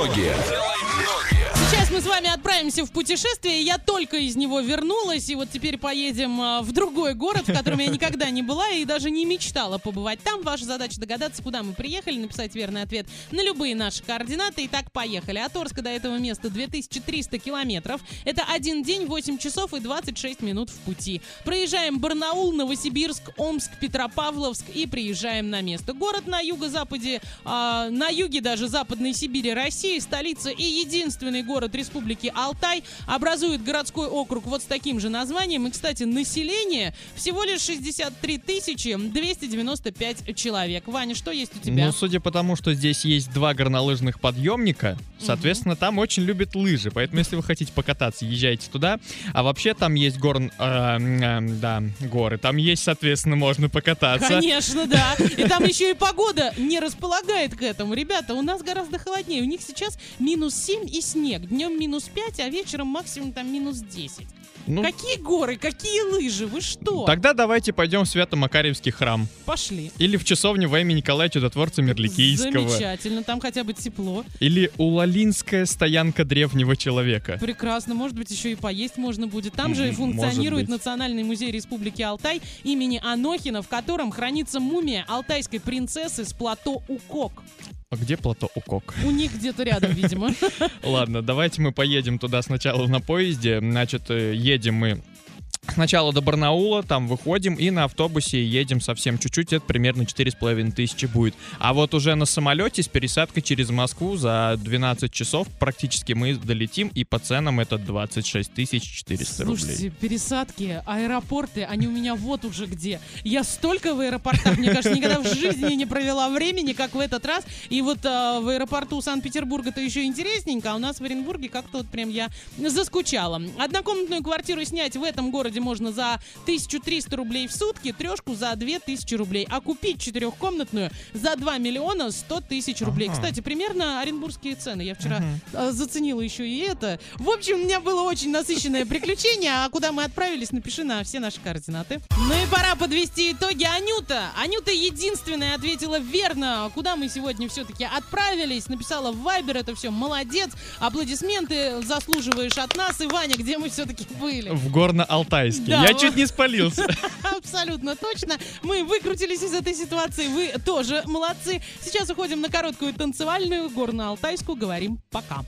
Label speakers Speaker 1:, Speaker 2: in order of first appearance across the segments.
Speaker 1: Ноги.
Speaker 2: Отправимся в путешествие. Я только из него вернулась, и вот теперь поедем а, в другой город, в котором я никогда не была и даже не мечтала побывать там. Ваша задача догадаться, куда мы приехали, написать верный ответ на любые наши координаты. Итак, поехали. От Орска до этого места 2300 километров. Это один день, 8 часов и 26 минут в пути. Проезжаем Барнаул, Новосибирск, Омск, Петропавловск и приезжаем на место. Город на юго-западе, а, на юге даже Западной Сибири, России, столица и единственный город Республики Алтай образует городской округ вот с таким же названием. И, кстати, население всего лишь 63 тысячи 295 человек. Ваня, что есть у тебя?
Speaker 3: Ну, судя по тому, что здесь есть два горнолыжных подъемника, соответственно, там очень любят лыжи. Поэтому, если вы хотите покататься, езжайте туда. А вообще там есть горн... э, э, да, горы. Там есть, соответственно, можно покататься.
Speaker 2: Конечно, да. И там еще и погода не располагает к этому. Ребята, у нас гораздо холоднее. У них сейчас минус 7 и снег. Днем минус 5, а вечером максимум там минус 10.
Speaker 3: Ну,
Speaker 2: Какие горы, какие лыжи, вы что?
Speaker 3: Тогда давайте пойдем в Свято-Макарьевский храм.
Speaker 2: Пошли.
Speaker 3: Или в часовню во имя Николая Чудотворца Мерликийского.
Speaker 2: Замечательно, там хотя бы тепло.
Speaker 3: Или Улалинская стоянка древнего человека.
Speaker 2: Прекрасно, может быть, еще и поесть можно будет. Там же функционирует. Национальный музей Республики Алтай имени Анохина, в котором хранится мумия алтайской принцессы с плато Укок.
Speaker 3: А где плато Укок?
Speaker 2: У них где-то рядом, видимо.
Speaker 3: Ладно, давайте мы поедем туда сначала на поезде. Значит, э, едем мы сначала до Барнаула, там выходим и на автобусе едем совсем чуть-чуть, это примерно 4,5 тысячи будет. А вот уже на самолете с пересадкой через Москву за 12 часов практически мы долетим, и по ценам это 26 тысяч 400 рублей.
Speaker 2: Слушайте, пересадки, аэропорты, они у меня вот уже где. Я столько в аэропортах, мне кажется, никогда в жизни не провела времени, как в этот раз. И вот а, в аэропорту Санкт-Петербурга-то еще интересненько, а у нас в Оренбурге как-то вот прям я заскучала. Однокомнатную квартиру снять в этом городе можно за 1300 рублей в сутки, трешку за 2000 рублей, а купить четырехкомнатную за 2 миллиона 100 тысяч рублей.
Speaker 3: Ага.
Speaker 2: Кстати, примерно оренбургские цены. Я вчера а, заценила еще и это. В общем, у меня было очень насыщенное приключение, а куда мы отправились, напиши на все наши координаты. Ну и пора подвести итоги. Анюта! Анюта единственная ответила верно. Куда мы сегодня все-таки отправились? Написала в Вайбер это все. Молодец. Аплодисменты заслуживаешь от нас. И Ваня, где мы все-таки были?
Speaker 3: В Горно-Алтайске.
Speaker 2: Да,
Speaker 3: Я
Speaker 2: вот.
Speaker 3: чуть не спалился.
Speaker 2: Абсолютно точно. Мы выкрутились из этой ситуации. Вы тоже молодцы. Сейчас уходим на короткую танцевальную горно-алтайскую. Говорим пока.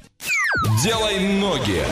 Speaker 1: Делай ноги.